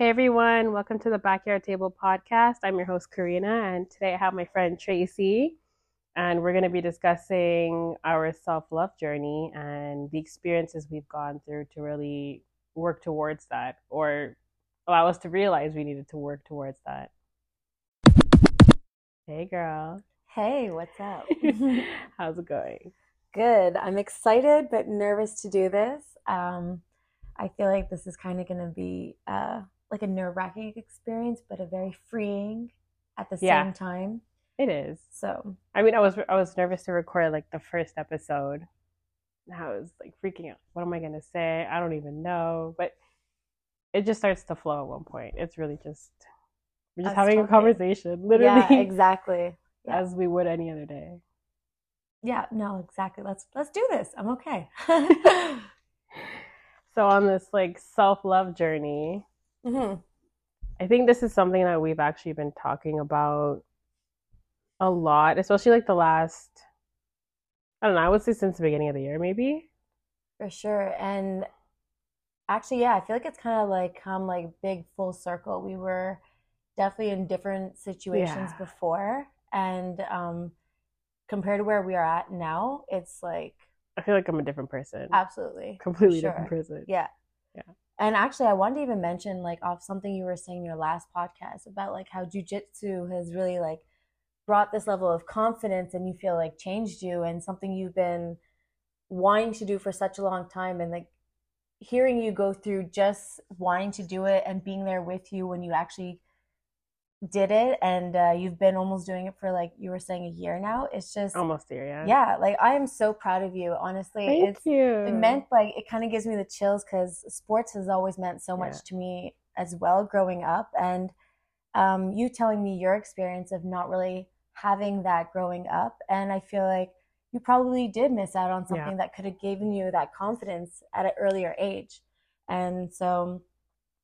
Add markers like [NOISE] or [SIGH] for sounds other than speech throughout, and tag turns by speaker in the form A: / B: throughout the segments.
A: Hey everyone, welcome to the Backyard Table podcast. I'm your host Karina, and today I have my friend Traci, and we're going to be discussing our self love journey and the experiences we've gone through to really work towards that, or allow us to realize we needed to work towards that. Hey girl,
B: Hey, what's up? [LAUGHS] [LAUGHS]
A: how's it going?
B: Good. I'm excited but nervous to do this. Um, I feel like this is kind of going to be uh, like a nerve wracking experience, but a very freeing at the
A: Yeah.
B: same time.
A: It is.
B: So,
A: I mean, I was I was nervous to record like the first episode. I was like freaking out. What am I gonna say? I don't even know. But it just starts to flow at one point. It's really just we're just
B: Us
A: having a conversation, [LAUGHS] literally,
B: yeah, exactly. yeah.
A: as we would any other day.
B: Yeah, no, exactly. Let's let's do this. I'm okay. [LAUGHS] [LAUGHS]
A: So on this like self love journey,
B: hmm
A: I think this is something that we've actually been talking about a lot, especially like the last. I don't know. I would say since the beginning of the year, maybe.
B: For sure. And actually, yeah, I feel like it's kind of like come like big full circle. We were definitely in different situations
A: Yeah.
B: before. And um compared to where we are at now, it's like
A: I feel like I'm a different person.
B: absolutely
A: completely
B: sure.
A: different person.
B: Yeah.
A: Yeah.
B: And actually, I wanted to even mention like off something you were saying in your last podcast about like how jujitsu has really like brought this level of confidence and you feel like changed you and something you've been wanting to do for such a long time. And like hearing you go through just wanting to do it and being there with you when you actually did it and uh, you've been almost doing it for like you were saying a year now it's just
A: Almost there, yeah.
B: yeah like i am so proud of you honestly
A: Thank
B: it's
A: you.
B: it meant like it kind of gives me the chills because sports has always meant so much
A: Yeah.
B: to me as well growing up and um, you telling me your experience of not really having that growing up and i feel like you probably did miss out on
A: Yeah.
B: something that could have given you that confidence at an earlier age and so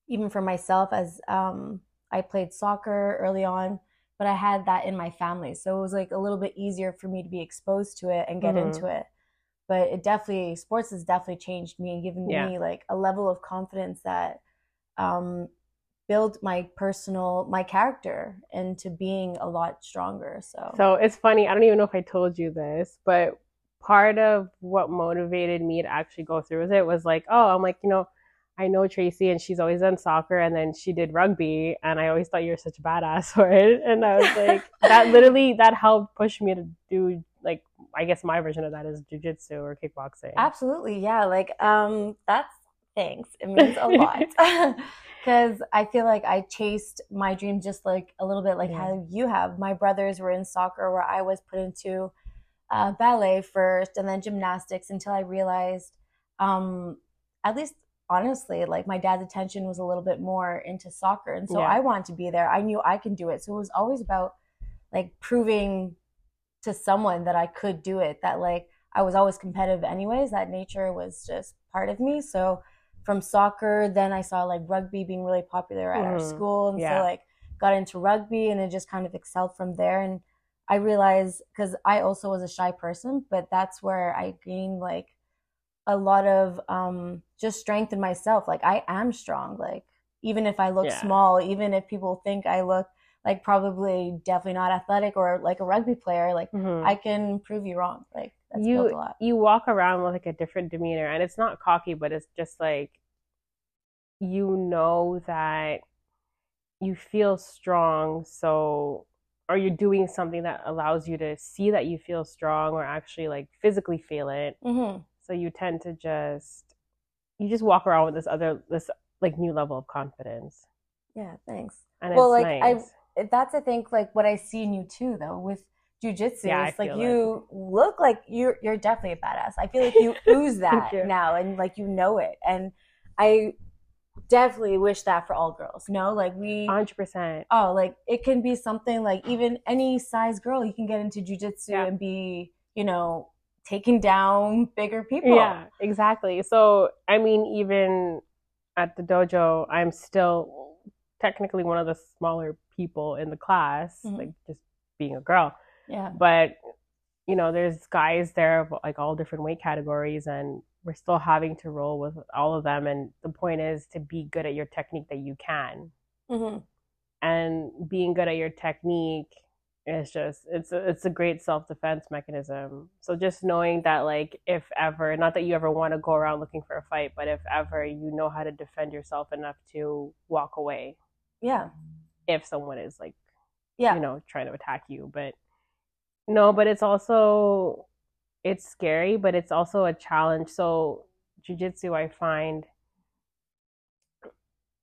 B: even for myself as um, i played soccer early on but i had that in my family so it was like a little bit easier for me to be exposed to it and get
A: Mhm.
B: into it but it definitely sports has definitely changed me and given
A: Yeah.
B: me like a level of confidence that um build my personal my character into being a lot stronger so,
A: So it's funny. I don't even know if I told you this, but part of what motivated me to actually go through with it was like, oh, I'm like, you know, I know Traci and she's always done soccer and then she did rugby and I always thought you were such a badass [LAUGHS] for it. And I was like, [LAUGHS] that literally that helped push me to do like I guess my version of that is jujitsu or kickboxing.
B: absolutely yeah like um that's thanks it means a lot [LAUGHS] because i feel like i chased my dream just like a little bit like
A: Yeah.
B: how you have my brothers were in soccer where i was put into uh, ballet first and then gymnastics until i realized um at least honestly like my dad's attention was a little bit more into soccer and so
A: Yeah.
B: i wanted to be there i knew i can do it so it was always about like proving to someone that i could do it that like i was always competitive anyways that nature was just part of me so from soccer then i saw like rugby being really popular at our
A: Mhm.
B: school and
A: Yeah.
B: so like got into rugby and it just kind of excelled from there and i realized because i also was a shy person but that's where i gained like a lot of um just strength in myself like i am strong like even if i look
A: Yeah.
B: small even if people think i look like probably definitely not athletic or like a rugby player like
A: Mhm.
B: i can prove you wrong like that's built a
A: you
B: lot
A: you walk around with like a different demeanor and it's not cocky but it's just like you know that you feel strong so or you're doing something that allows you to see that you feel strong or actually like physically feel it
B: hmm
A: so you tend to just you just walk around with this other this like new level of confidence
B: yeah thanks
A: and
B: Well,
A: it's
B: like, I-
A: eh,
B: that's I think like what I see in you too though with jujitsu.
A: Yeah, I
B: it's like you look like you're you're definitely a badass. I feel like you [LAUGHS] ooze that now and like you know it. And I definitely wish that for all girls. Know, like we
A: 100%
B: oh, like it can be something like even any size girl you can get into jujitsu
A: Yeah.
B: and be, you know, taking down bigger people.
A: Yeah, exactly. So, I mean, even at the dojo, I'm still technically one of the smaller people in the class,
B: Mhm.
A: like just being a girl.
B: Yeah.
A: But, you know, there's guys there of like all different weight categories, and we're still having to roll with all of them and the point is to be good at your technique that you can
B: Mm-hmm.
A: and being good at your technique is just it's a, it's a great self-defense mechanism so just knowing that like if ever not that you ever want to go around looking for a fight but if ever you know how to defend yourself enough to walk away
B: Yeah.
A: if someone is like
B: Yeah.
A: you know trying to attack you but no but it's also it's scary but it's also a challenge so jiu-jitsu i find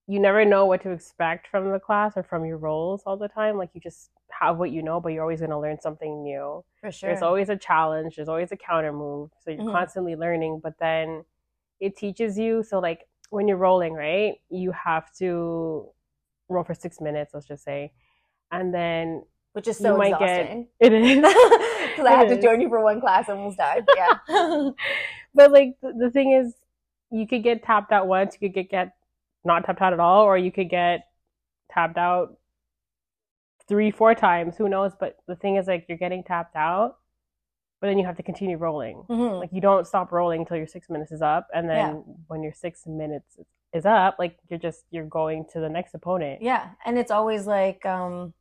A: you never know what to expect from the class or from your roles all the time like you just have what you know but you're always going to learn something new
B: For sure.
A: there's always a challenge there's always a counter move so you're
B: Mhm.
A: constantly learning but then it teaches you so like when you're rolling right you have to roll for six minutes let's just say and then
B: Which is
A: you
B: so
A: might get-
B: exhausting. [LAUGHS]
A: it is [LAUGHS]
B: Because I had to join you for one class and almost died. But yeah. [LAUGHS]
A: but like the, the thing is you could get tapped out once you could get, get not tapped out at all or you could get tapped out three four times who knows but the thing is like you're getting tapped out but then you have to continue rolling
B: Mhm.
A: like you don't stop rolling until your six minutes is up and then
B: Yeah.
A: when your six minutes is up like you're just you're going to the next opponent
B: Yeah, and it's always like um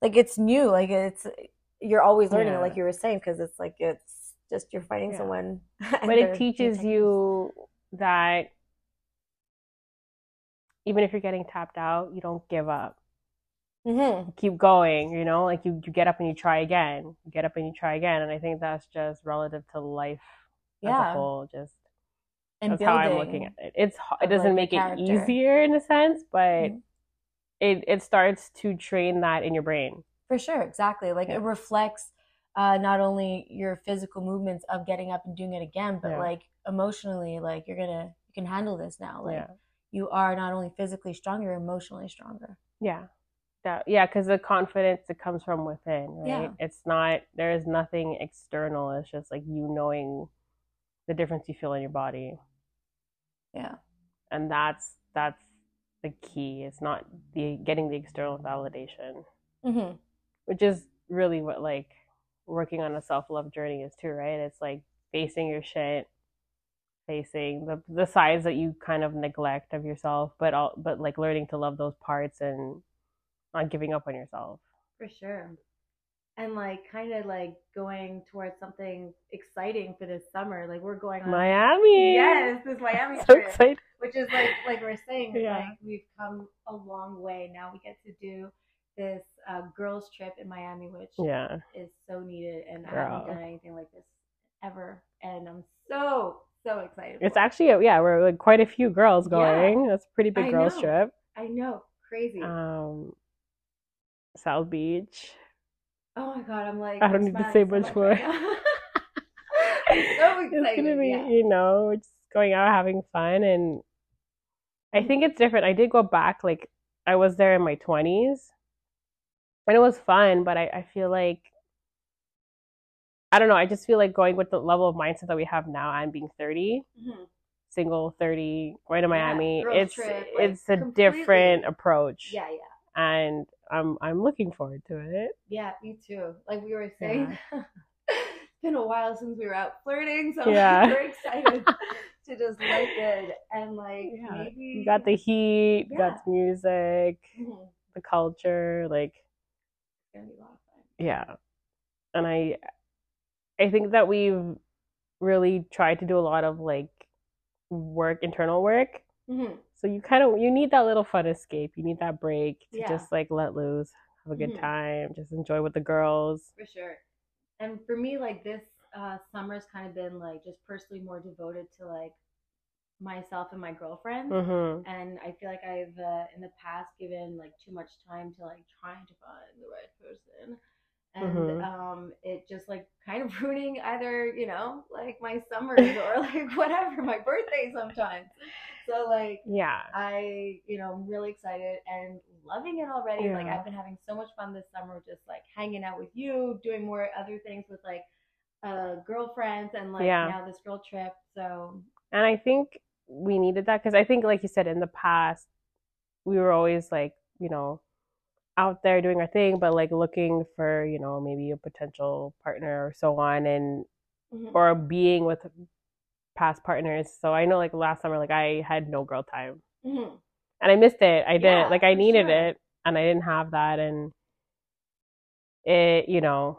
B: like it's new, like it's you're always learning,
A: Yeah.
B: like you were saying, because it's like it's just you're fighting
A: Yeah.
B: someone. [LAUGHS]
A: but it teaches you that even if you're getting tapped out you don't give up
B: hmm
A: keep going you know like you, you get up and you try again you get up and you try again and i think that's just relative to life as a whole just
B: and
A: that's how i'm looking at it it's it doesn't
B: like,
A: make it easier in a sense but
B: Mhm.
A: it it starts to train that in your brain
B: For sure, exactly. Like
A: Yeah.
B: it reflects uh, not only your physical movements of getting up and doing it again, but
A: Yeah.
B: like emotionally, like you're gonna you can handle this now. Like
A: yeah
B: you are not only physically strong, you're emotionally stronger.
A: yeah. That yeah because the confidence that comes from within right?
B: Yeah.
A: it's not there is nothing external. It's just like you knowing the difference you feel in your body.
B: Yeah.
A: and that's that's the key. It's not the getting the external validation.
B: Hmm
A: which is really what like working on a self-love journey is too right? It's like facing your shit facing the the sides that you kind of neglect of yourself but all but like learning to love those parts and not giving up on yourself
B: For sure. And like kind of like going towards something exciting for this summer. Like we're going on
A: miami
B: Yes, this Miami [LAUGHS]
A: so
B: trip.
A: excited
B: Which is like like we're saying,
A: Yeah.
B: like we've come a long way. Now we get to do this uh, girls trip in Miami, which
A: yeah
B: is so needed and i haven't done anything like this ever. And I'm so, so excited.
A: it's actually a, yeah we're like quite a few girls
B: Yeah.
A: going that's a pretty big
B: I
A: girls
B: know.
A: trip
B: I know, crazy.
A: um south beach
B: oh my god, I'm like
A: I don't need to say
B: so
A: much more.
B: right [LAUGHS] [LAUGHS] so
A: it's gonna be
B: yeah.
A: you know just going out having fun and i think it's different i did go back like i was there in my 20s and it was fun but i, I feel like i don't know i just feel like going with the level of mindset that we have now and being 30
B: Mhm.
A: single 30 going to
B: Yeah,
A: miami it's
B: trip, like,
A: it's a
B: completely.
A: different approach
B: Yeah, yeah.
A: and i'm i'm looking forward to it
B: Yeah, me too. Like we were saying, [LAUGHS] it's been a while since we were out flirting, so [LAUGHS]
A: Yeah.
B: I'm very excited [LAUGHS] to just look it and like
A: Yeah,
B: maybe
A: you got the heat you got the music
B: Mhm.
A: the culture like
B: It's gonna be a lot of fun.
A: yeah and i i think that we've really tried to do a lot of like work internal work
B: Mhm.
A: so you kind of you need that little fun escape you need that break to
B: Yeah.
A: just like let loose have a good
B: Mhm.
A: time just enjoy with the girls
B: For sure. And for me, like this uh, summer's kind of been like just personally more devoted to like myself and my girlfriend.
A: hmm
B: And I feel like I've uh, in the past given like too much time to like trying to find the right person. And
A: Mhm.
B: um, it just like kind of [LAUGHS] ruining either, you know, like my summers or [LAUGHS] like whatever, my birthday sometimes. So like
A: yeah
B: I, you know, I'm really excited and loving it already. Like I've been having so much fun this summer, just like hanging out with you, doing more other things with like uh girlfriends and like
A: Yeah.
B: now this girl trip. So
A: and i think we needed that because i think like you said in the past we were always like you know out there doing our thing but like looking for you know maybe a potential partner or so on and
B: mhm.
A: or being with past partners. So I know like last summer, like I had no girl time
B: Mhm.
A: and I missed it. I
B: Yeah,
A: didn't like I needed
B: sure.
A: it and I didn't have that and it you know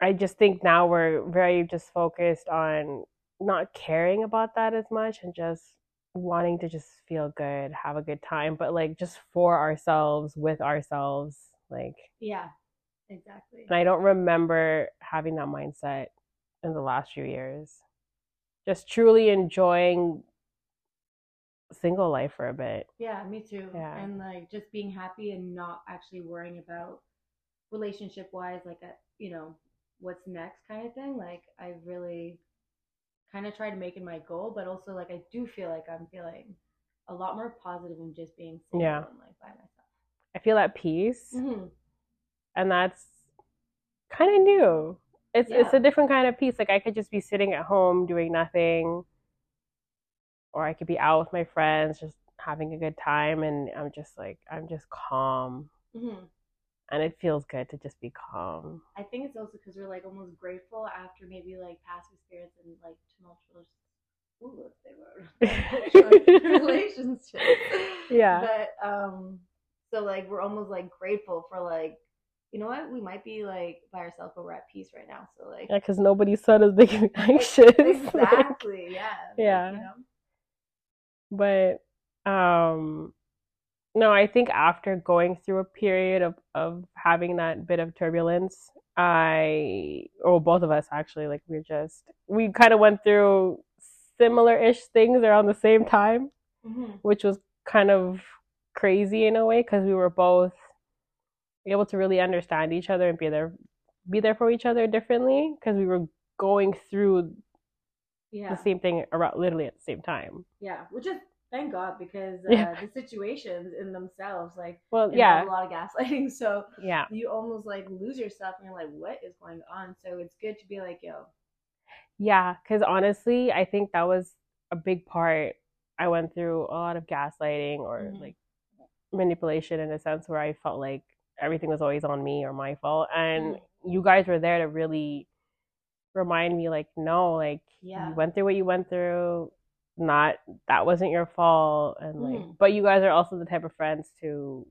A: I just think now we're very just focused on not caring about that as much and just wanting to just feel good, have a good time, but like just for ourselves, with ourselves, like
B: Yeah, exactly.
A: and I don't remember having that mindset in the last few years. Just truly enjoying single life for a bit.
B: Yeah, me too.
A: Yeah.
B: And like just being happy and not actually worrying about relationship wise, like a you know, what's next kind of thing. Like I really kind of try to make it my goal, but also like I do feel like I'm feeling a lot more positive in just being single
A: Yeah.
B: and like by myself.
A: I feel at peace,
B: Mhm.
A: and that's kind of new. It's it's a different kind of peace. Like I could just be sitting at home doing nothing, or I could be out with my friends, just having a good time, and I'm just like I'm just calm,
B: Mhm.
A: And it feels good to just be calm.
B: I think it's also because we're like almost grateful after maybe like past experience and like tumultuous. Ooh, say [LAUGHS] [LAUGHS] relationships.
A: Yeah.
B: But um, so like we're almost like grateful for like, you know what? We might be like by ourselves, but we're at peace right now. So like,
A: Yeah, because nobody's son is making me [LAUGHS] anxious. Like,
B: exactly, yeah, like,
A: Yeah.
B: you know?
A: but um no i think after going through a period of of having that bit of turbulence i or both of us actually like we're just we kind of went through similar-ish things around the same time
B: Mhm.
A: which was kind of crazy in a way because we were both able to really understand each other and be there be there for each other differently because we were going through
B: yeah,
A: the same thing around literally at the same time
B: yeah. Which is thank God because uh,
A: Yeah.
B: the situations in themselves like
A: well yeah
B: a lot of gaslighting. [LAUGHS] So
A: yeah
B: you almost like lose yourself and you're like, what is going on? So it's good to be like, yo,
A: Yeah, because honestly, I think that was a big part. I went through a lot of gaslighting or
B: Mhm.
A: like manipulation in a sense where I felt like everything was always on me or my fault. And
B: Mhm.
A: you guys were there to really remind me, like, no, like,
B: Yeah.
A: you went through what you went through. Not that wasn't your fault. And like,
B: Mhm.
A: but you guys are also the type of friends to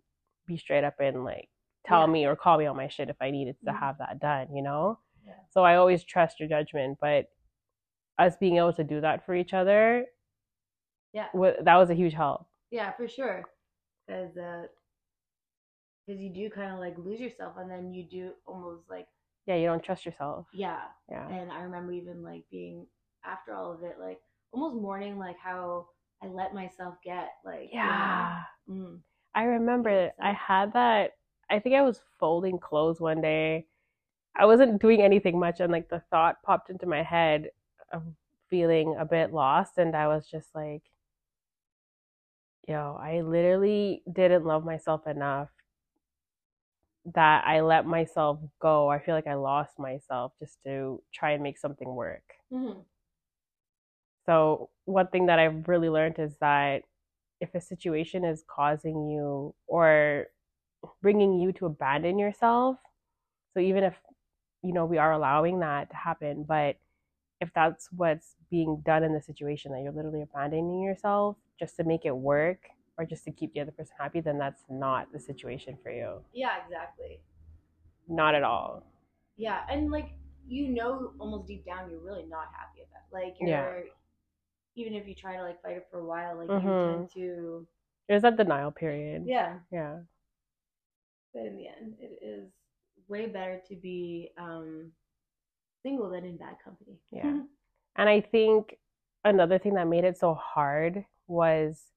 A: be straight up and like tell
B: Yeah.
A: me or call me on my shit if I needed to
B: Mhm.
A: have that done, you know?
B: Yeah.
A: So I always trust your judgment, but us being able to do that for each other,
B: yeah,
A: wa- that was a huge help.
B: yeah, for sure. Because uh, because you do kind of like lose yourself, and then you do almost like
A: Yeah, you don't trust yourself.
B: yeah.
A: Yeah.
B: And I remember even like being after all of it, like almost mourning like how I let myself get like you know?
A: Yeah.
B: Mm.
A: I remember I had that. I think I was folding clothes one day. I wasn't doing anything much, and like the thought popped into my head of feeling a bit lost, and I was just like, yo, I literally didn't love myself enough that I let myself go. I feel like I lost myself just to try and make something work.
B: Mhm.
A: So, one thing that I've really learned is that if a situation is causing you or bringing you to abandon yourself, so even if, you know, we are allowing that to happen, but if that's what's being done in the situation, that you're literally abandoning yourself just to make it work or just to keep the other person happy, then that's not the situation for you.
B: Yeah, exactly.
A: Not at all.
B: Yeah, and like you know, almost deep down, you're really not happy about. It. Like you're
A: Yeah.
B: Even if you try to like fight it for a while, like
A: Mhm.
B: you tend to
A: There's that denial period.
B: yeah.
A: Yeah.
B: But in the end, it is way better to be um single than in bad company.
A: Yeah. [LAUGHS] And I think another thing that made it so hard was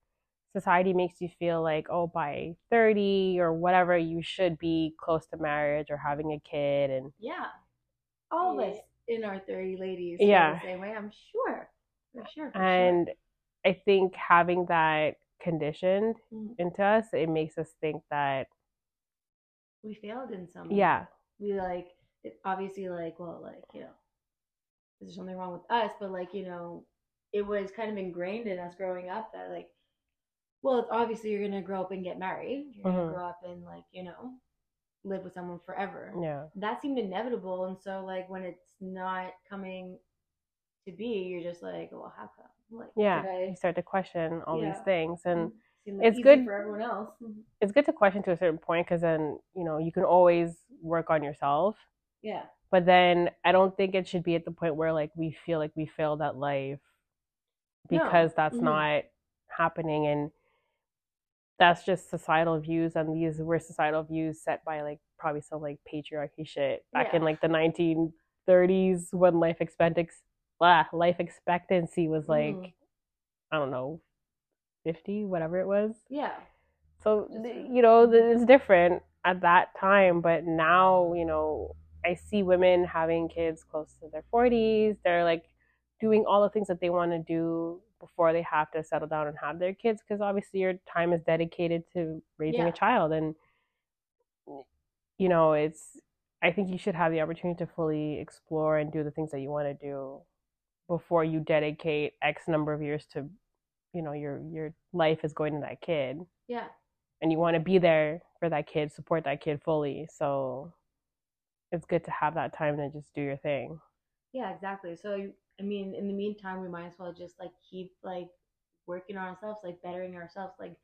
A: society makes you feel like, oh, by 30 or whatever, you should be close to marriage or having a kid. And
B: yeah. All of us in our 30 ladies
A: Yeah.
B: the same way, I'm sure. For sure. For
A: and I think having that conditioned.
B: Mhm.
A: into us, it makes us think that,
B: we failed in some
A: yeah,
B: we like it obviously like well like you know there's something wrong with us but like you know it was kind of ingrained in us growing up that like well it's obviously you're gonna grow up and get married you're gonna
A: Mhm.
B: grow up and like you know live with someone forever
A: yeah,
B: that seemed inevitable and so like when it's not coming to be, you're just like, well, how come? Like,
A: yeah
B: I-
A: you start to question all
B: Yeah.
A: these things and
B: like
A: it's good-
B: for everyone else.
A: it's good to question to a certain point because then you know you can always work on yourself
B: Yeah,
A: but then i don't think it should be at the point where like we feel like we failed at life
B: No.
A: because that's
B: Mhm.
A: not happening and that's just societal views and these were societal views set by like probably some like patriarchy shit back in like the 1930s when life expectancy life expectancy was like
B: Mhm.
A: i don't know 50 whatever it was
B: yeah,
A: so
B: Just
A: th-
B: a-
A: you know, it's different at that time, but now you know, I see women having kids close to their forties. They're like doing all the things that they want to do before they have to settle down and have their kids, because obviously your time is dedicated to raising
B: Yeah.
A: a child, and you know, it's. I think you should have the opportunity to fully explore and do the things that you want to do before you dedicate X number of years to, you know, your your life is going to that kid
B: yeah,
A: and you want to be there for that kid, support that kid fully. So it's good to have that time to just do your thing.
B: yeah, exactly. So I mean, in the meantime, we might as well just like keep like working on ourselves, like bettering ourselves, like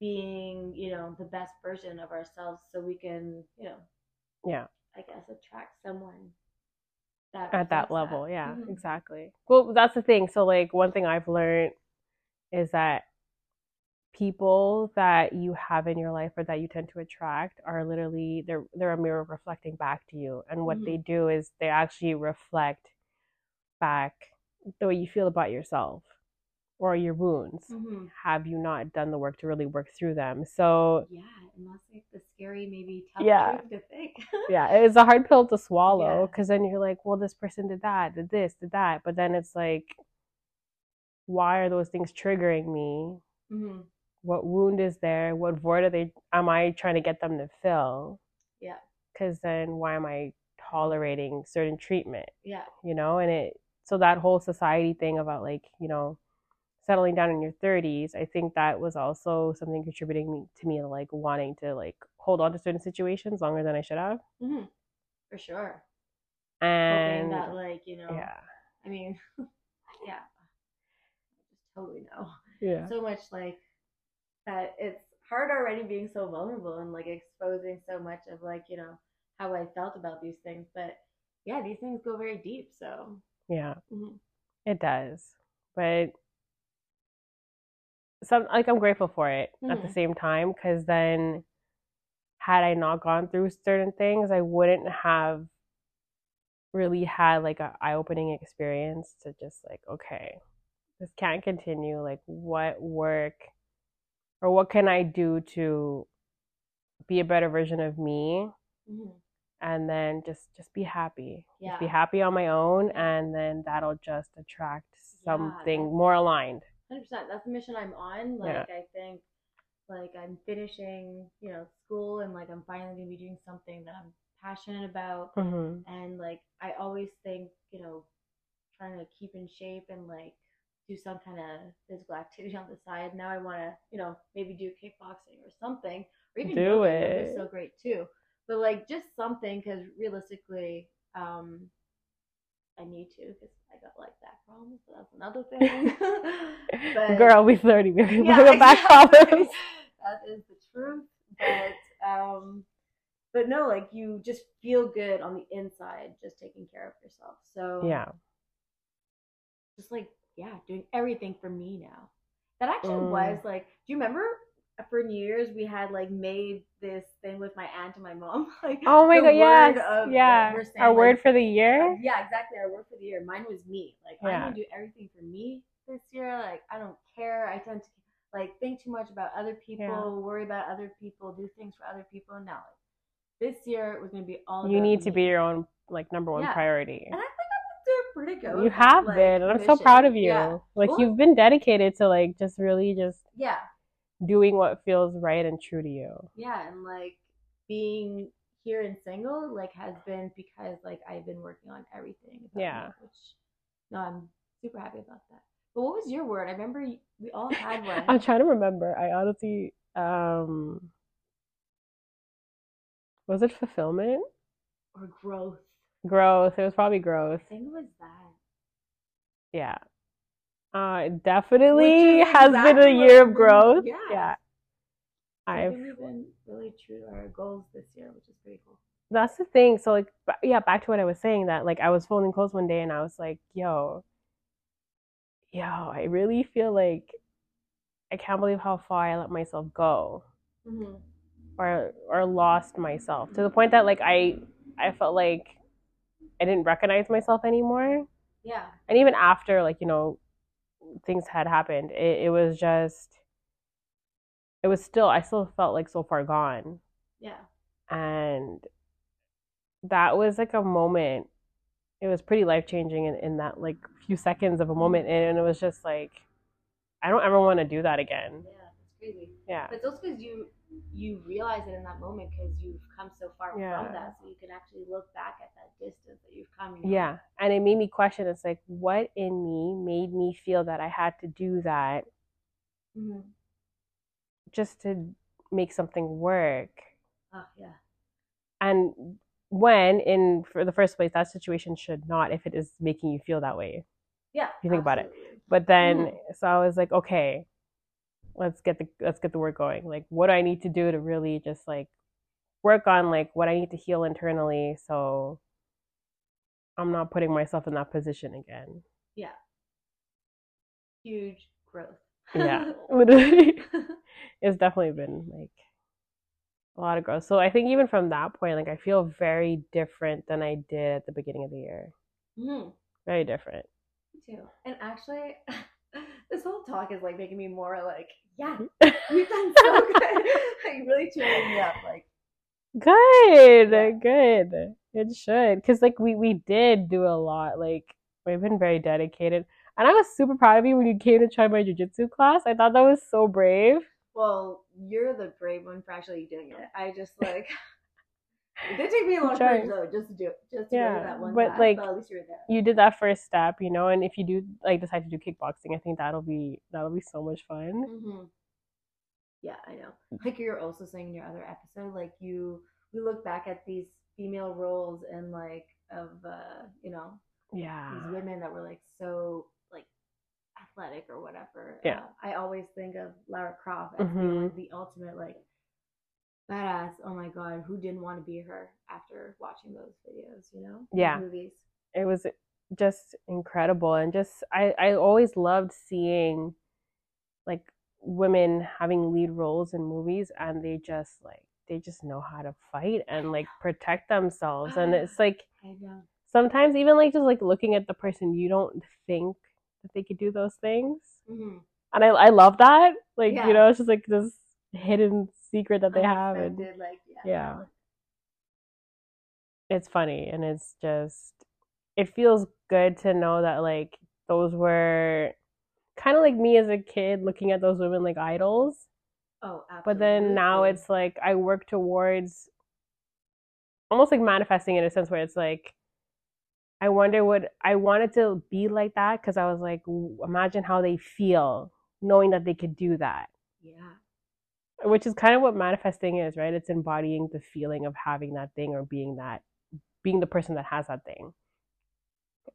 B: being, you know, the best version of ourselves, so we can, you know,
A: Yeah,
B: I guess attract someone that
A: at that level. Yeah,
B: Mhm.
A: exactly. Well, that's the thing. So, like, one thing I've learned is that people that you have in your life or that you tend to attract are literally they're they're a mirror reflecting back to you and what
B: Mhm.
A: they do is they actually reflect back the way you feel about yourself or your wounds
B: Mhm.
A: have you not done the work to really work through them so
B: Yeah, and that's like the scary, maybe tough
A: Yeah.
B: truth to think. [LAUGHS]
A: yeah it's a hard pill to swallow
B: Yeah.
A: because then you're like well this person did that did this did that but then it's like why are those things triggering me
B: hmm
A: what wound is there what void are they am i trying to get them to fill
B: Yeah,
A: because then why am i tolerating certain treatment
B: yeah,
A: you know and it so that whole society thing about like you know settling down in your 30s i think that was also something contributing to me like wanting to like hold on to certain situations longer than i should have
B: hmm for sure.
A: and
B: Hoping that, like, you know,
A: yeah
B: I mean, [LAUGHS] yeah, I just totally know.
A: yeah
B: So much like that it's hard already being so vulnerable and like exposing so much of like, you know, how I felt about these things. But yeah, these things go very deep. So,
A: yeah
B: mhm.
A: it does but some like i'm grateful for it at the
B: Mhm.
A: same time because then had i not gone through certain things i wouldn't have really had like a eye-opening experience to just like okay this can't continue like what work or what can i do to be a better version of me
B: Mhm.
A: and then just just be happy just be happy on my own and then that'll just attract something
B: that's-
A: more aligned
B: hundred percent. That's the mission I'm on. Like I think, like I'm finishing, you know, school, and like I'm finally gonna be doing something that I'm passionate about.
A: hmm
B: And like I always think, you know, trying to keep in shape and like do some kind of physical activity on the side. Now I want to, you know, maybe do kickboxing or something, or even
A: Do.
B: Yoga
A: it.
B: is so great too. But like just something, because realistically, um, I need to because I got like back problems. That's another thing. [LAUGHS] But-
A: girl we 30 we
B: yeah,
A: got back [LAUGHS]
B: exactly.
A: problems
B: That is the truth. But um, but no, like you just feel good on the inside, just taking care of yourself. So
A: yeah
B: just like yeah, doing everything for me now. That actually
A: Mm.
B: was like, do you remember? For New Year's, we had like made this thing with my aunt and my mom. [LAUGHS] Like,
A: oh my god yes
B: of
A: yeah
B: saying,
A: our
B: like,
A: word for the year
B: yeah, exactly. Our word for the year. Mine was me. Like I'm gonna do everything for me this year. Like I don't care. I tend to like think too much about other people,
A: Yeah.
B: worry about other people, do things for other people. No, like, this year it was gonna be all.
A: you need to
B: me.
A: be your own like number one
B: Yeah.
A: priority
B: And I think I've been doing pretty good.
A: you have
B: like,
A: been and i'm so proud of you
B: Yeah.
A: like
B: Well-
A: you've been dedicated to like just really just
B: Yeah,
A: doing what feels right and true to you
B: yeah, and like being here and single like has been because like I've been working on everything. about
A: Yeah.
B: me, which no, I'm super happy about that. But what was your word? I remember we all had [LAUGHS] one.
A: i'm trying to remember i honestly um was it fulfillment
B: or growth.
A: growth it was probably
B: I
A: growth
B: think it was that.
A: Yeah. Uh, definitely
B: Which is
A: has been a year of growth.
B: yeah.
A: yeah.
B: I
A: I've
B: been really true to our goals this year, which is pretty cool.
A: that's the thing. So like, yeah, back to what I was saying that like I was folding clothes one day and I was like, yo, yo, I really feel like I can't believe how far I let myself go
B: Mm-hmm.
A: or or lost myself to the point that like I I felt like I didn't recognize myself anymore.
B: Yeah.
A: And even after like, you know, things had happened, it, it was just it was still I still felt like so far gone.
B: Yeah.
A: and that was like a moment it was pretty life changing in, in that like few seconds of a mm-hmm. moment and it was just like i don't ever want to do that again
B: Yeah. It's crazy.
A: yeah
B: But it's also because you you realize it in that moment because you've come so far
A: Yeah.
B: from that, so you can actually look back at that distance that you've come. You know?
A: yeah and it made me question it's like what in me made me feel that i had to do that
B: Mm-hmm.
A: just to make something work
B: Oh yeah.
A: and when in for the first place that situation should not if it is making you feel that way
B: Yeah.
A: you think about it. But then,
B: Mhm.
A: so I was like, okay, let's get the let's get the work going. Like, what do I need to do to really just like work on like what I need to heal internally, so I'm not putting myself in that position again.
B: Yeah. Huge growth.
A: Yeah, [LAUGHS] [LAUGHS] literally, [LAUGHS] it's definitely been like a lot of growth. So I think even from that point, like I feel very different than I did at the beginning of the year.
B: hmm
A: Very different.
B: Me too. And actually, this whole talk is like making me more like, yeah, mm-hmm.
A: good,
B: we've done so [LAUGHS] good. like you really cheering me up. Like, Yeah.
A: good. It should, because like we we did do a lot. Like we've been very dedicated, and I was super proud of you when you came to try my jujitsu class. I thought that was so brave.
B: well, you're the brave one for actually doing it. I just like. [LAUGHS] It did take me a long time though, just to do it, just to go to that one
A: but, like,
B: but at least you were there.
A: You did that first step, you know, and if you do like decide to do kickboxing, I think that'll be that'll be so much fun.
B: hmm Yeah, I know. Like you're also saying in your other episode, like you, we look back at these female roles and like of, uh, you know,
A: Yeah.
B: these women that were like so like athletic or whatever.
A: Yeah.
B: Uh, I always think of Lara Croft as being
A: Mhm.
B: like the ultimate like badass. Oh my god, who didn't want to be her after watching those videos? You know,
A: Yeah.
B: movies.
A: it was just incredible and just I, I always loved seeing like women having lead roles in movies and they just like they just know how to fight and like [GASPS] protect themselves and it's [SIGHS] like sometimes even like just like looking at the person you don't think that they could do those things
B: hmm
A: and i, I love that like
B: Yeah.
A: you know it's just like this hidden secret that they have and
B: like yeah.
A: Yeah. it's funny and it's just it feels good to know that like those were kind of like me as a kid looking at those women like idols
B: Oh, absolutely.
A: but then now it's like i work towards almost like manifesting in a sense where it's like i wonder what i wanted to be like that because i was like imagine how they feel knowing that they could do that
B: yeah.
A: Which is kind of what manifesting is right it's embodying the feeling of having that thing or being that being the person that has that thing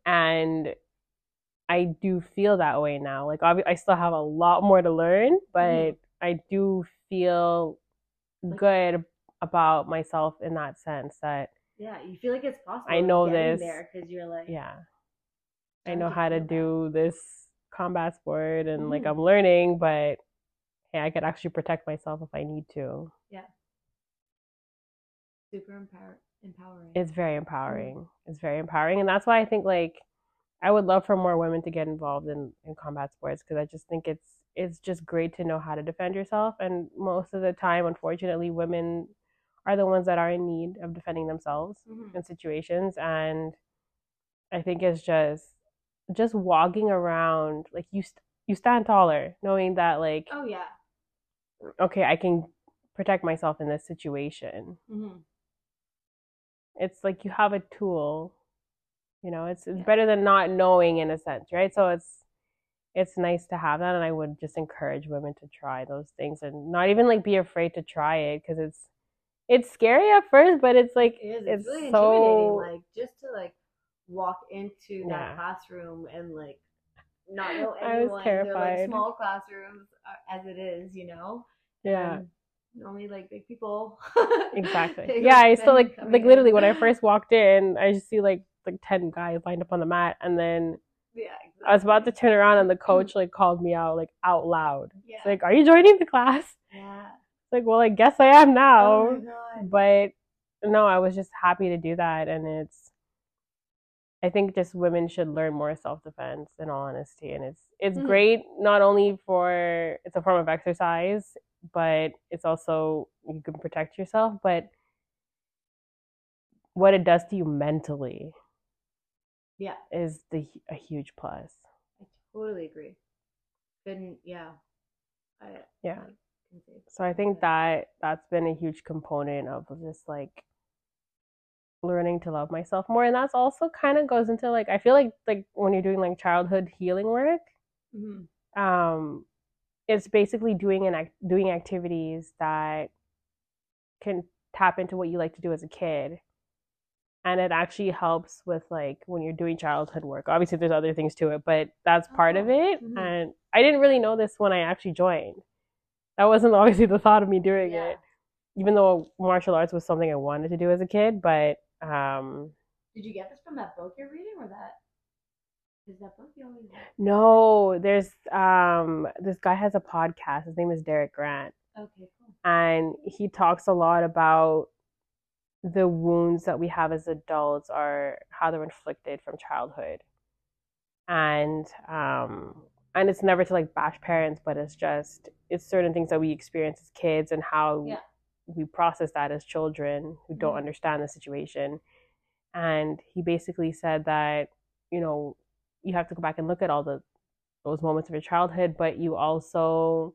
A: and i do feel that way now like obvi- i still have a lot more to learn but
B: Mhm.
A: i do feel
B: Like-
A: good about myself in that sense that
B: Yeah, you feel like it's possible.
A: I know this.
B: there because you're like,
A: yeah i know how to do this combat sport and like
B: Mhm.
A: i'm learning but hey i could actually protect myself if i need to Yeah.
B: super empower- empowering.
A: it's very empowering. It's very empowering, and that's why I think like I would love for more women to get involved in in combat sports because I just think it's it's just great to know how to defend yourself. And most of the time, unfortunately, women are the ones that are in need of defending themselves
B: Mhm.
A: in situations, and I think it's just just walking around like you st- you stand taller, knowing that like
B: Oh yeah.
A: Okay, I can protect myself in this situation
B: hmm
A: it's like you have a tool you know it's it's
B: Yeah.
A: better than not knowing in a sense right so it's it's nice to have that and i would just encourage women to try those things and not even like be afraid to try it because it's it's scary at first but it's like
B: It is.
A: it's
B: It's, really
A: so-
B: intimidating. Like just to like walk into that
A: Yeah.
B: classroom and like not [LAUGHS] know anyone.
A: I was
B: anyone. They're like
A: terrified.
B: small classrooms uh, as it is, you know.
A: Yeah.
B: Only like big people. [LAUGHS]
A: Exactly. Yeah, I still like like
B: in.
A: literally when I [LAUGHS] first walked in, I just see like like ten guys lined up on the mat, and then
B: Yeah.
A: I was about to turn around, and the coach [LAUGHS] like called me out like out loud.
B: Yeah.
A: It's like, "Are you joining the class?" It's
B: yeah.
A: like, "Well, I guess I am now."
B: Oh my god.
A: but no, I was just happy to do that, and it's. I think just women should learn more self defense. In all honesty, and it's it's
B: Mhm.
A: great not only for it's a form of exercise, but it's also you can protect yourself. But what it does to you mentally
B: Yeah.
A: is the a huge plus.
B: I totally agree. Couldn't. Yeah. I.
A: Yeah.
B: I
A: So I think
B: that.
A: that that's been a huge component of just like learning to love myself more and that's also kind of goes into like I feel like like when you're doing like childhood healing work
B: Mhm.
A: um it's basically doing an act- doing activities that can tap into what you like to do as a kid and it actually helps with like when you're doing childhood work obviously there's other things to it but that's part of
B: Oh,
A: it
B: mhm.
A: and i didn't really know this when i actually joined that wasn't [LAUGHS] obviously the thought of me doing
B: Yeah.
A: it even though martial arts was something i wanted to do as a kid but um
B: Did you get this from that book you're reading, or that? Is that book you always
A: no there's um this guy has a podcast his name is derek grant
B: Okay, cool.
A: and he talks a lot about the wounds that we have as adults are how they're inflicted from childhood and um and it's never to like bash parents but it's just it's certain things that we experience as kids and how
B: Yeah.
A: we process that as children who don't
B: Mhm.
A: understand the situation and he basically said that you know you have to go back and look at all the those moments of your childhood but you also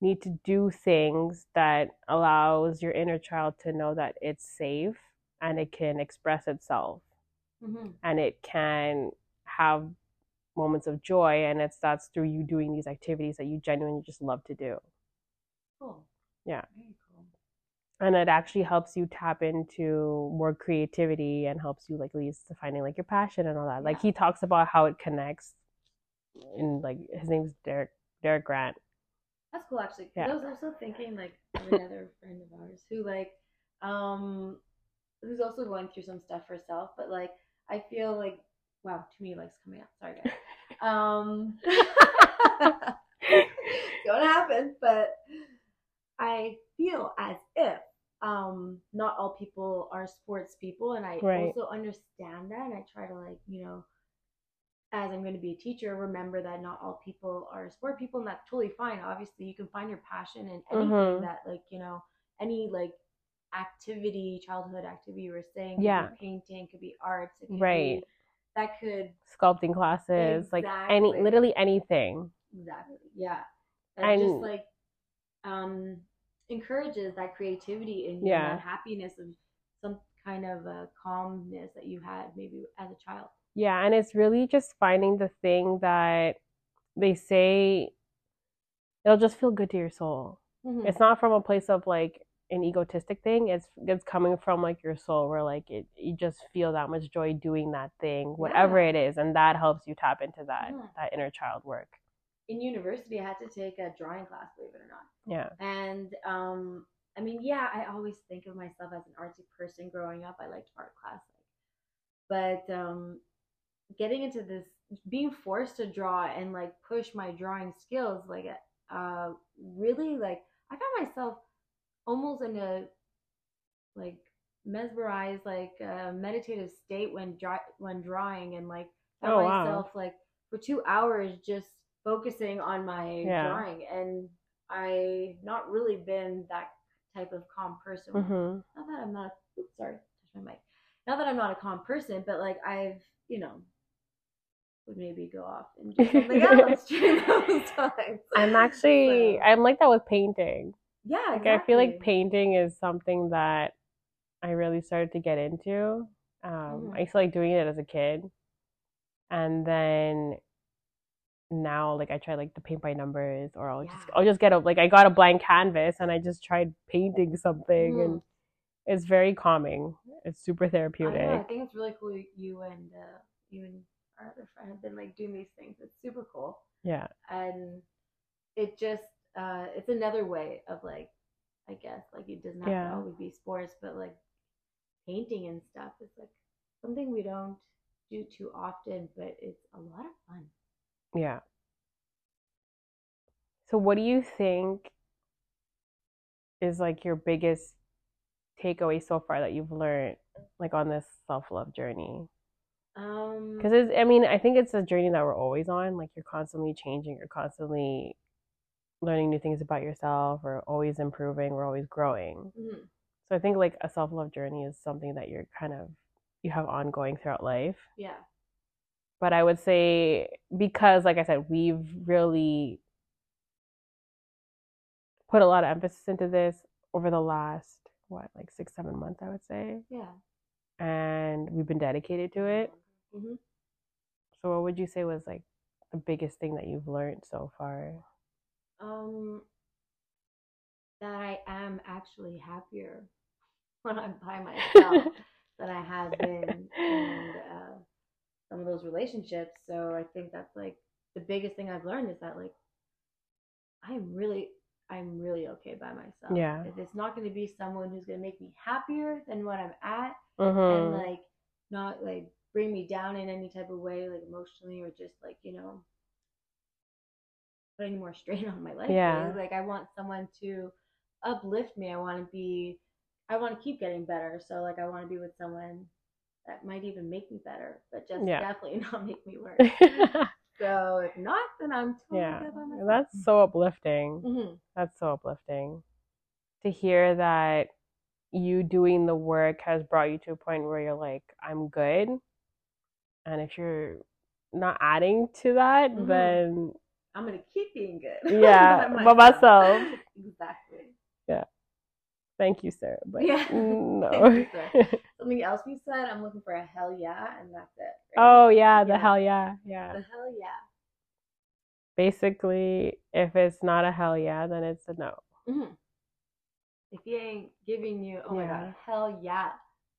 A: need to do things that allows your inner child to know that it's safe and it can express itself
B: Mm-hmm.
A: and it can have moments of joy and it's that's through you doing these activities that you genuinely just love to do
B: Cool.
A: Yeah. And it actually helps you tap into more creativity and helps you like leads to finding like your passion and all that like he talks about how it connects and like his name's derek derek grant
B: That's cool, actually.
A: Yeah.
B: I was also thinking like of another friend of ours who like, um, who's also going through some stuff herself, but like I feel like wow, too many likes coming up. Sorry guys. [LAUGHS] Um, [LAUGHS] [LAUGHS] gonna happen, but I feel as if um not all people are sports people, and I
A: Right.
B: also understand that, and I try to like you know as I'm going to be a teacher, remember that not all people are sport people, and that's totally fine. Obviously, you can find your passion in anything
A: Mhm.
B: that, like, you know, any like activity, childhood activity you were saying,
A: Yeah.
B: painting, could be arts, it could
A: Right.
B: be, that could
A: sculpting classes like any literally anything
B: exactly, yeah, that just like um encourages that creativity you,
A: Yeah.
B: and that happiness and some kind of uh, calmness that you had maybe as a child.
A: Yeah, and it's really just finding the thing that they say it'll just feel good to your soul.
B: Mm-hmm.
A: It's not from a place of like an egotistic thing. It's it's coming from like your soul where like it you just feel that much joy doing that thing, whatever
B: Yeah.
A: it is, and that helps you tap into that
B: Mhm.
A: that inner child work.
B: In university, I had to take a drawing class, believe it or not.
A: Yeah.
B: And um, I mean, yeah, I always think of myself as an artsy person growing up. I liked art class, but um, getting into this, being forced to draw and like push my drawing skills, like uh, really like I found myself almost in a like mesmerized, like uh, meditative state when draw when drawing, and like found
A: Oh, wow.
B: myself like for two hours just focusing on my
A: Yeah.
B: drawing and I not really been that type of calm person.
A: Mhm.
B: Not that I'm not oops, sorry, touch my mic. Not that I'm not a calm person, but like I've, you know, would maybe go off and do something else during [LAUGHS] [LAUGHS] those times.
A: I'm actually
B: So,
A: I'm like that with painting.
B: yeah,
A: Like I feel like painting is something that I really started to get into. Um,
B: Mhm.
A: I used to like doing it as a kid, and then now like I try like the paint by numbers, or I'll just I'll just get a like I got a blank canvas and I just tried painting something,
B: Mhm.
A: and it's very calming. It's super
B: I,
A: therapeutic.
B: know, I think it's really cool you and uh, you and our other friend have been like doing these things. It's super cool.
A: Yeah.
B: And it just uh it's another way of like I guess like it doesn't have
A: Yeah.
B: always be sports, but like painting and stuff is like something we don't do too often, but it's a lot of fun.
A: Yeah. So what do you think is like your biggest takeaway so far that you've learned like on this self-love journey?
B: Um
A: Because it's, I mean, I think it's a journey that we're always on. Like you're constantly changing, you're constantly learning new things about yourself, we're always improving, we're always growing.
B: mhm.
A: So I think like a self-love journey is something that you're kind of you have ongoing throughout life.
B: yeah.
A: But I would say because like I said, we've really put a lot of emphasis into this over the last what, like 6 7 months I would say.
B: Yeah.
A: And we've been dedicated to it.
B: hmm
A: So what would you say was like the biggest thing that you've learned so far?
B: Um that I am actually happier [LAUGHS] when I'm by myself [LAUGHS] than I have been in uh, some of those relationships. So I think that's like the biggest thing I've learned is that like I'm really I'm really okay by myself.
A: Yeah.
B: If it's not going to be someone who's going to make me happier than what I'm at
A: Mm-hmm.
B: and like not like bring me down in any type of way like emotionally or just like you know put any more [LAUGHS] strain on my life
A: Yeah.
B: like i want someone to uplift me i want to be i want to keep getting better so like i want to be with someone that might even make me better but just
A: Yeah.
B: definitely [LAUGHS] not make me worse [LAUGHS] so if not then i'm totally
A: yeah.
B: good by myself
A: That's so uplifting.
B: Mhm.
A: That's so uplifting to hear that you doing the work has brought you to a point where you're like, I'm good. And if you're not adding to that,
B: Mhm.
A: then
B: i'm gonna keep being good [LAUGHS]
A: Yeah, by myself.
B: exactly
A: thank you, sir. But
B: Yeah. [LAUGHS]
A: no.
B: You, [LAUGHS] Something else we said, I'm looking for a hell yeah, and that's it. right?
A: oh yeah, the hell yeah. Yeah.
B: The hell yeah.
A: Basically, if it's not a hell yeah, then it's a no.
B: Mhm. If he ain't giving you, oh my god, hell yeah,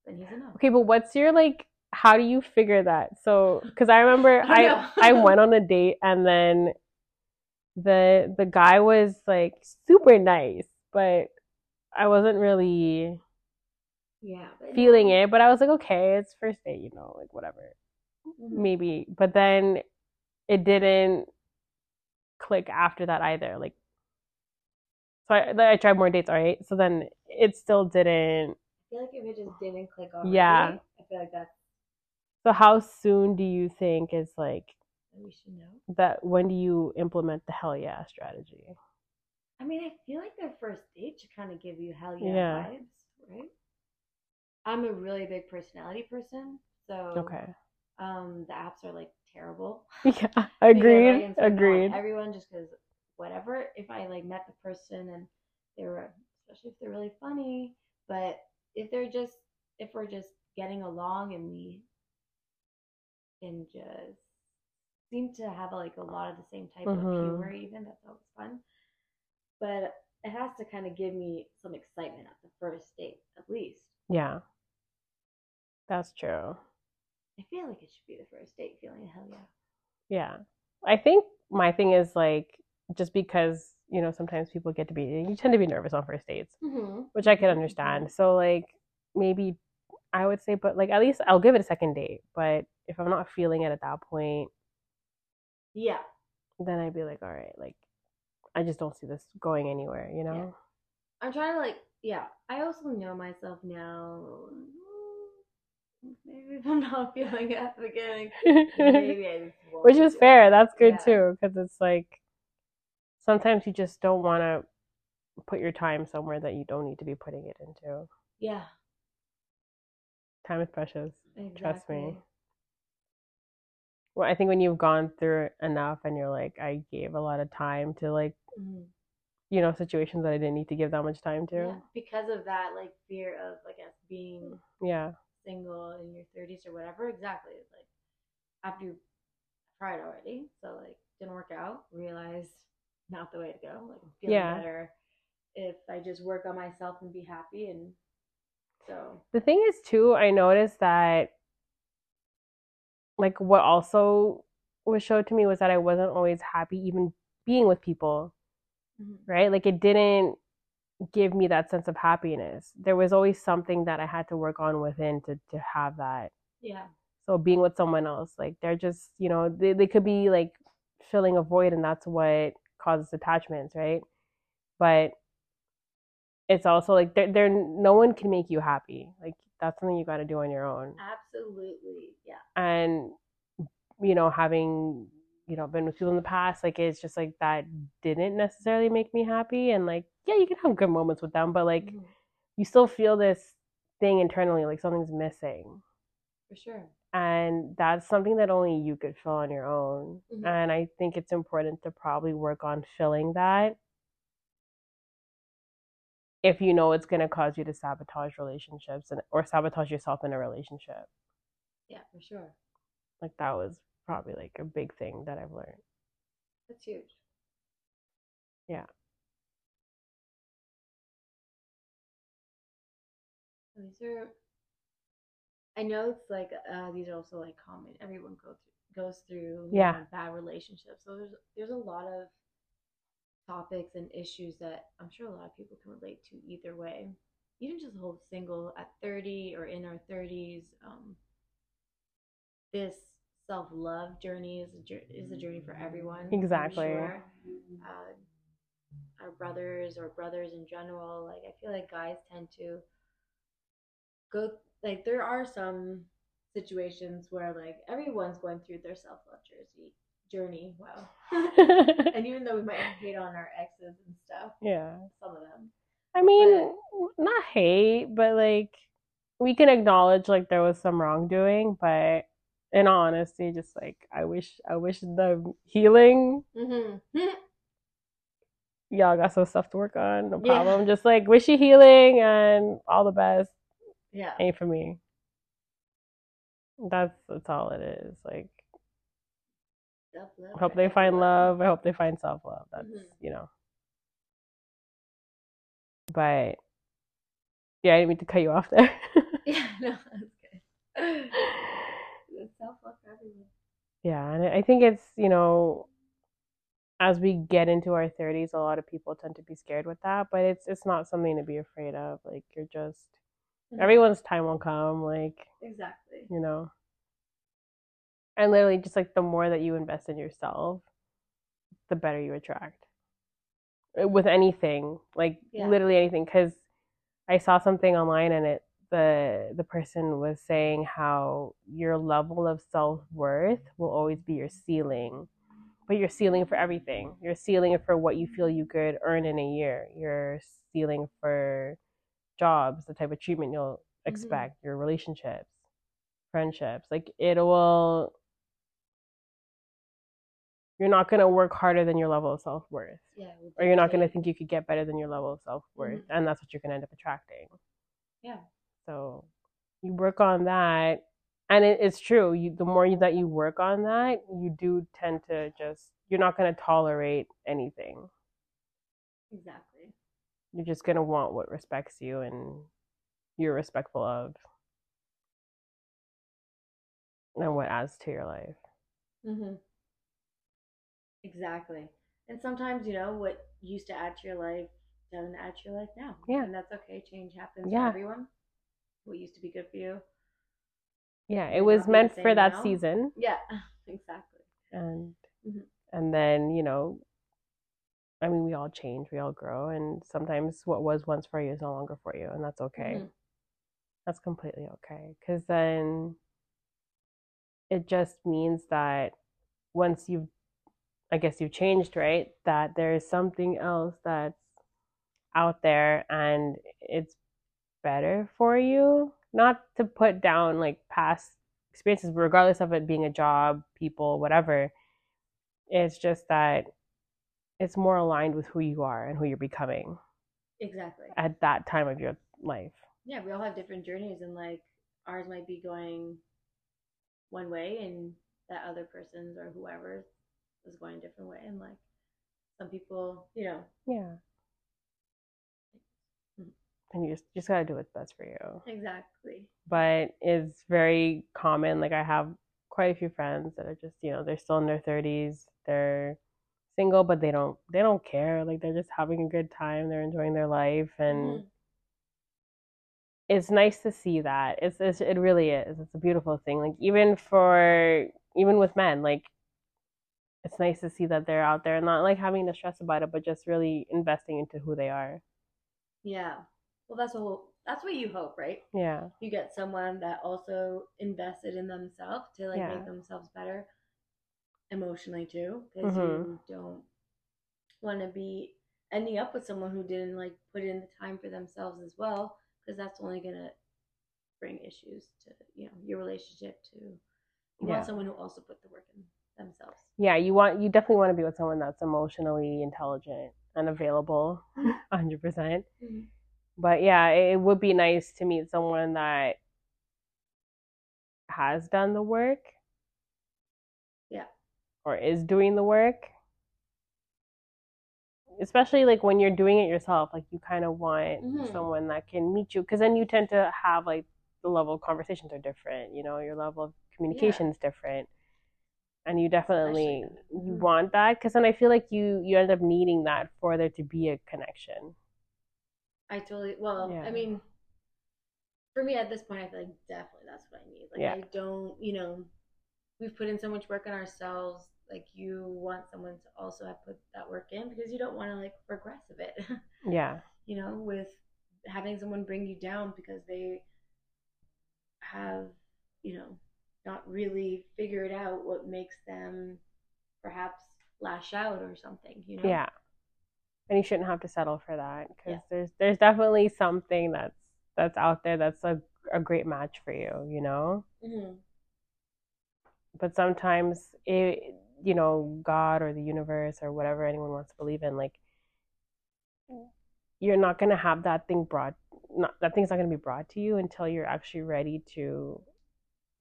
B: then he's a no.
A: Okay, but what's your like how do you figure that? So, [LAUGHS] cuz I remember
B: I
A: I. I went on a date and then the the guy was like super nice, but I wasn't really
B: Yeah.
A: Feeling it, but I was like okay, it's first date, you know, like whatever.
B: Mhm.
A: Maybe. But then it didn't click after that either. Like so I, I tried more dates, all right? So then it still didn't
B: I feel like if it just didn't click already,
A: Yeah.
B: I feel like that's
A: So how soon do you think is like
B: we should know.
A: that when do you implement the hell yeah strategy?
B: I mean, I feel like their first date should kind of give you hell yeah,
A: Yeah.
B: vibes, right? I'm a really big personality person, so
A: Okay.
B: um, the apps are like terrible. [LAUGHS] [LAUGHS]
A: Yeah. Agreed.
B: like, and so not
A: Agreed.
B: Everyone just because whatever. If I like met the person and they were, especially if they're really funny, but if they're just, if we're just getting along and we can just seem to have like a lot of the same type
A: Mhm.
B: of humor, even that's always fun. But it has to kind of give me some excitement at the first date, at least.
A: Yeah. That's true.
B: I feel like it should be the first date feeling hell yeah.
A: Yeah. I think my thing is like just because, you know, sometimes people get to be you tend to be nervous on first dates,
B: Mm-hmm.
A: which I can understand. So like maybe I would say but like at least I'll give it a second date, but if I'm not feeling it at that point,
B: Yeah.
A: then I'd be like, all right, like I just don't see this going anywhere, you know?
B: I'm trying to like, yeah. I also know myself now. Maybe if I'm not [LAUGHS] feeling it at the beginning, maybe I just [LAUGHS] won't
A: Which is fair. That's good
B: Yeah.
A: too, because it's like sometimes you just don't want to put your time somewhere that you don't need to be putting it into.
B: Yeah,
A: Time is precious.
B: exactly.
A: Trust me. Well, I think when you've gone through enough and you're like, I gave a lot of time to like,
B: Mhm.
A: you know, situations that I didn't need to give that much time
B: Yeah,
A: to.
B: because of that, like fear of, I guess, being
A: Yeah.
B: single in your 30s or whatever. Exactly. Like after you tried already, so like didn't work out. Realized not the way to go. Like feeling
A: Yeah.
B: better if I just work on myself and be happy. And so
A: The thing is, too, I noticed that like what also was showed to me was that I wasn't always happy even being with people,
B: Mhm.
A: right? Like it didn't give me that sense of happiness. There was always something that I had to work on within to to have that.
B: Yeah.
A: So being with someone else, like they're just, you know, they, they could be like filling a void and that's what causes attachments, right? But it's also like there there no one can make you happy. Like that's something you got to do on your own.
B: Absolutely. Yeah.
A: And you know, having you know been with people in the past, like it's just like that didn't necessarily make me happy. And like yeah, you can have good moments with them, but like
B: Mhm.
A: you still feel this thing internally, like something's missing.
B: For sure.
A: and that's something that only you could fill on your own
B: Mhm.
A: and i think it's important to probably work on filling that if you know it's going to cause you to sabotage relationships and or sabotage yourself in a relationship
B: Yeah, for sure.
A: like that was probably like a big thing that i've learned
B: That's huge.
A: Yeah.
B: These are. I know it's like uh, these are also like common. Everyone go through, goes through you
A: Yeah.
B: know, bad relationships. So there's there's a lot of topics and issues that I'm sure a lot of people can relate to either way. Even just whole single at 30 or in our 30s, um, this self love journey is a, is a journey for everyone.
A: Exactly.
B: sure. Uh, our brothers or brothers in general, like I feel like guys tend to go like there are some situations where like everyone's going through their self love jersey journey. Wow. [LAUGHS] and even though we might hate on our exes and stuff,
A: yeah
B: some of them.
A: i mean not hate but like we can acknowledge like there was some wrongdoing but in all honesty just like i wish i wish the healing
B: Mm-hmm. [LAUGHS]
A: y'all got some stuff to work on. No
B: Yeah.
A: problem. Just like wish you healing and all the best.
B: yeah.
A: Ain't for me. That's that's all it is. Like I hope they find love. I hope they find self love. That's
B: Mhm.
A: you know. But yeah, I didn't mean to cut you off there. [LAUGHS]
B: Yeah, no, that's good. [LAUGHS] Self love for everyone.
A: Yeah, and I think it's you know, as we get into our thirties, a lot of people tend to be scared with that, but it's it's not something to be afraid of. Like you're just
B: Mhm.
A: everyone's time will come. Like
B: Exactly.
A: you know and literally just like the more that you invest in yourself the better you attract Uh, with anything like
B: Yeah.
A: literally anything because i saw something online and it the the person was saying how your level of self-worth will always be your ceiling but you're ceiling for everything you're ceiling for what you feel you could earn in a year you're ceiling for jobs the type of treatment you'll expect your relationships friendships like it will you're not going to work harder than your level of self-worth
B: Yeah.
A: or you're not going to think you could get better than your level of self-worth
B: Mhm.
A: and that's what you're going to end up attracting
B: Yeah.
A: So you work on that and it, it's true you the more you, that you work on that you do tend to just you're not going to tolerate anything
B: Exactly.
A: you're just going to want what respects you and you're respectful of and what adds to your life
B: Mm-hmm. Exactly. And sometimes, you know, what used to add to your life doesn't add to your life now.
A: Yeah.
B: And that's okay. Change happens
A: Yeah.
B: for everyone. What used to be good for you.
A: yeah it was
B: not be the
A: meant for that
B: now.
A: season
B: Yeah. [LAUGHS] Exactly.
A: and
B: Mhm.
A: and then you know i mean we all change we all grow and sometimes what was once for you is no longer for you and that's okay
B: Mhm.
A: that's completely okay because then it just means that once you've i guess you've changed right that there's something else that's out there and it's better for you not to put down like past experiences regardless of it being a job people whatever it's just that it's more aligned with who you are and who you're becoming
B: Exactly.
A: at that time of your life
B: Yeah, we all have different journeys, and like ours might be going one way, and that other person's or whoever's is going a different way. And like some people, you know,
A: yeah. And you just, just got to do what's best for you
B: exactly.
A: but it's very common like i have quite a few friends that are just, you know, they're still in their 30s. They're single, but they don't they don't care. Like they're just having a good time. They're enjoying their life and
B: Mhm.
A: it's nice to see that. It's, it's it really is. It's a beautiful thing. Like even for even with men, like it's nice to see that they're out there and not like having to stress about it, but just really investing into who they are.
B: Yeah. Well, that's what that's what you hope, right?
A: Yeah.
B: You get someone that also invested in themselves to like
A: Yeah.
B: make themselves better emotionally too, because
A: Mhm.
B: you don't want to be ending up with someone who didn't like put in the time for themselves as well, because that's only gonna bring issues to you know your relationship to. You
A: Yeah.
B: want someone who also put the work in themselves.
A: Yeah, you want you definitely want to be with someone that's emotionally intelligent and available, hundred percent.
B: Mhm.
A: But yeah, it, would be nice to meet someone that has done the work.
B: Yeah.
A: Or is doing the work. Especially like when you're doing it yourself, like you kind of want
B: Mhm.
A: someone that can meet you because then you tend to have like the level of conversations are different, you know, your level of communication is different. And you definitely
B: Especially-
A: you
B: mhm.
A: want that because then I feel like you you end up needing that for there to be a connection.
B: I totally well,
A: Yeah.
B: I mean for me at this point I feel like definitely that's what I need. Like
A: Yeah.
B: I don't you know, we've put in so much work on ourselves, like you want someone to also have put that work in because you don't want to like regress of it. [LAUGHS]
A: Yeah.
B: you know, with having someone bring you down because they have, you know, not really figured out what makes them perhaps lash out or something, you know?
A: Yeah. And you shouldn't have to settle for that because
B: Yeah.
A: there's there's definitely something that's that's out there that's a a great match for you, you know?
B: hmm
A: But sometimes it you know, God or the universe or whatever anyone wants to believe in, like you're not gonna have that thing brought not that thing's not gonna be brought to you until you're actually ready to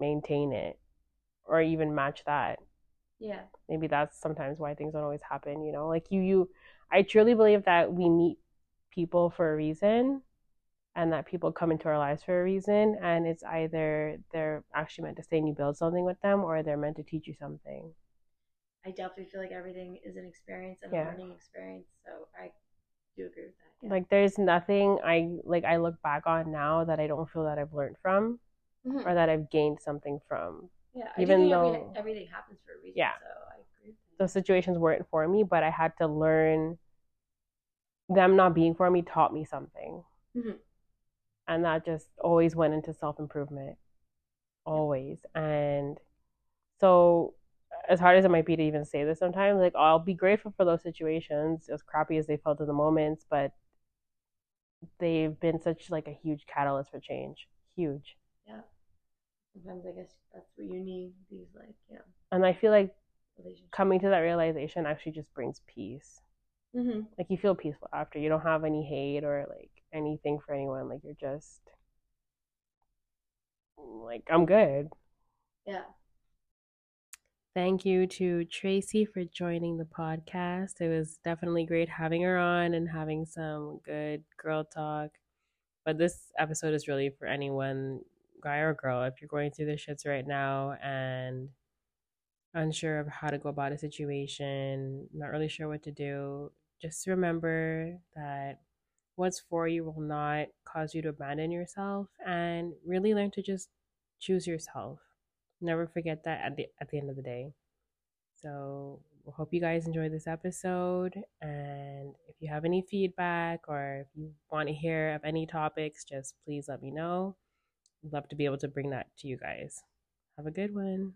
A: maintain it or even match that.
B: Yeah.
A: maybe that's sometimes why things don't always happen you know like you you i truly believe that we meet people for a reason and that people come into our lives for a reason and it's either they're actually meant to stay and you build something with them or they're meant to teach you something
B: I definitely feel like everything is an experience and
A: Yeah.
B: a learning experience. So I do agree with that. Yeah.
A: like there's nothing i like i look back on now that i don't feel that i've learned from
B: Mhm.
A: or that i've gained something from
B: yeah,
A: even though-
B: everything happens for a reason.
A: Yeah.
B: So I agree with that.
A: Those situations weren't for me but i had to learn them not being for me taught me something
B: Mhm.
A: and that just always went into self-improvement always and so as hard as it might be to even say this sometimes like i'll be grateful for those situations as crappy as they felt in the moments but they've been such like a huge catalyst for change huge
B: Yeah. Sometimes I guess that's what you need. These like yeah
A: and i feel like. Coming to that realization actually just brings peace
B: hmm
A: like you feel peaceful after you don't have any hate or like anything for anyone like you're just like i'm good
B: Yeah.
A: Thank you to Traci for joining the podcast. It was definitely great having her on and having some good girl talk. But this episode is really for anyone, guy or girl, if you're going through the shits right now and unsure of how to go about a situation, not really sure what to do, just remember that what's for you will not cause you to abandon yourself and really learn to just choose yourself never forget that at the at the end of the day. So hope you guys enjoyed this episode and if you have any feedback or if you want to hear of any topics, just please let me know. Love to be able to bring that to you guys. Have a good one.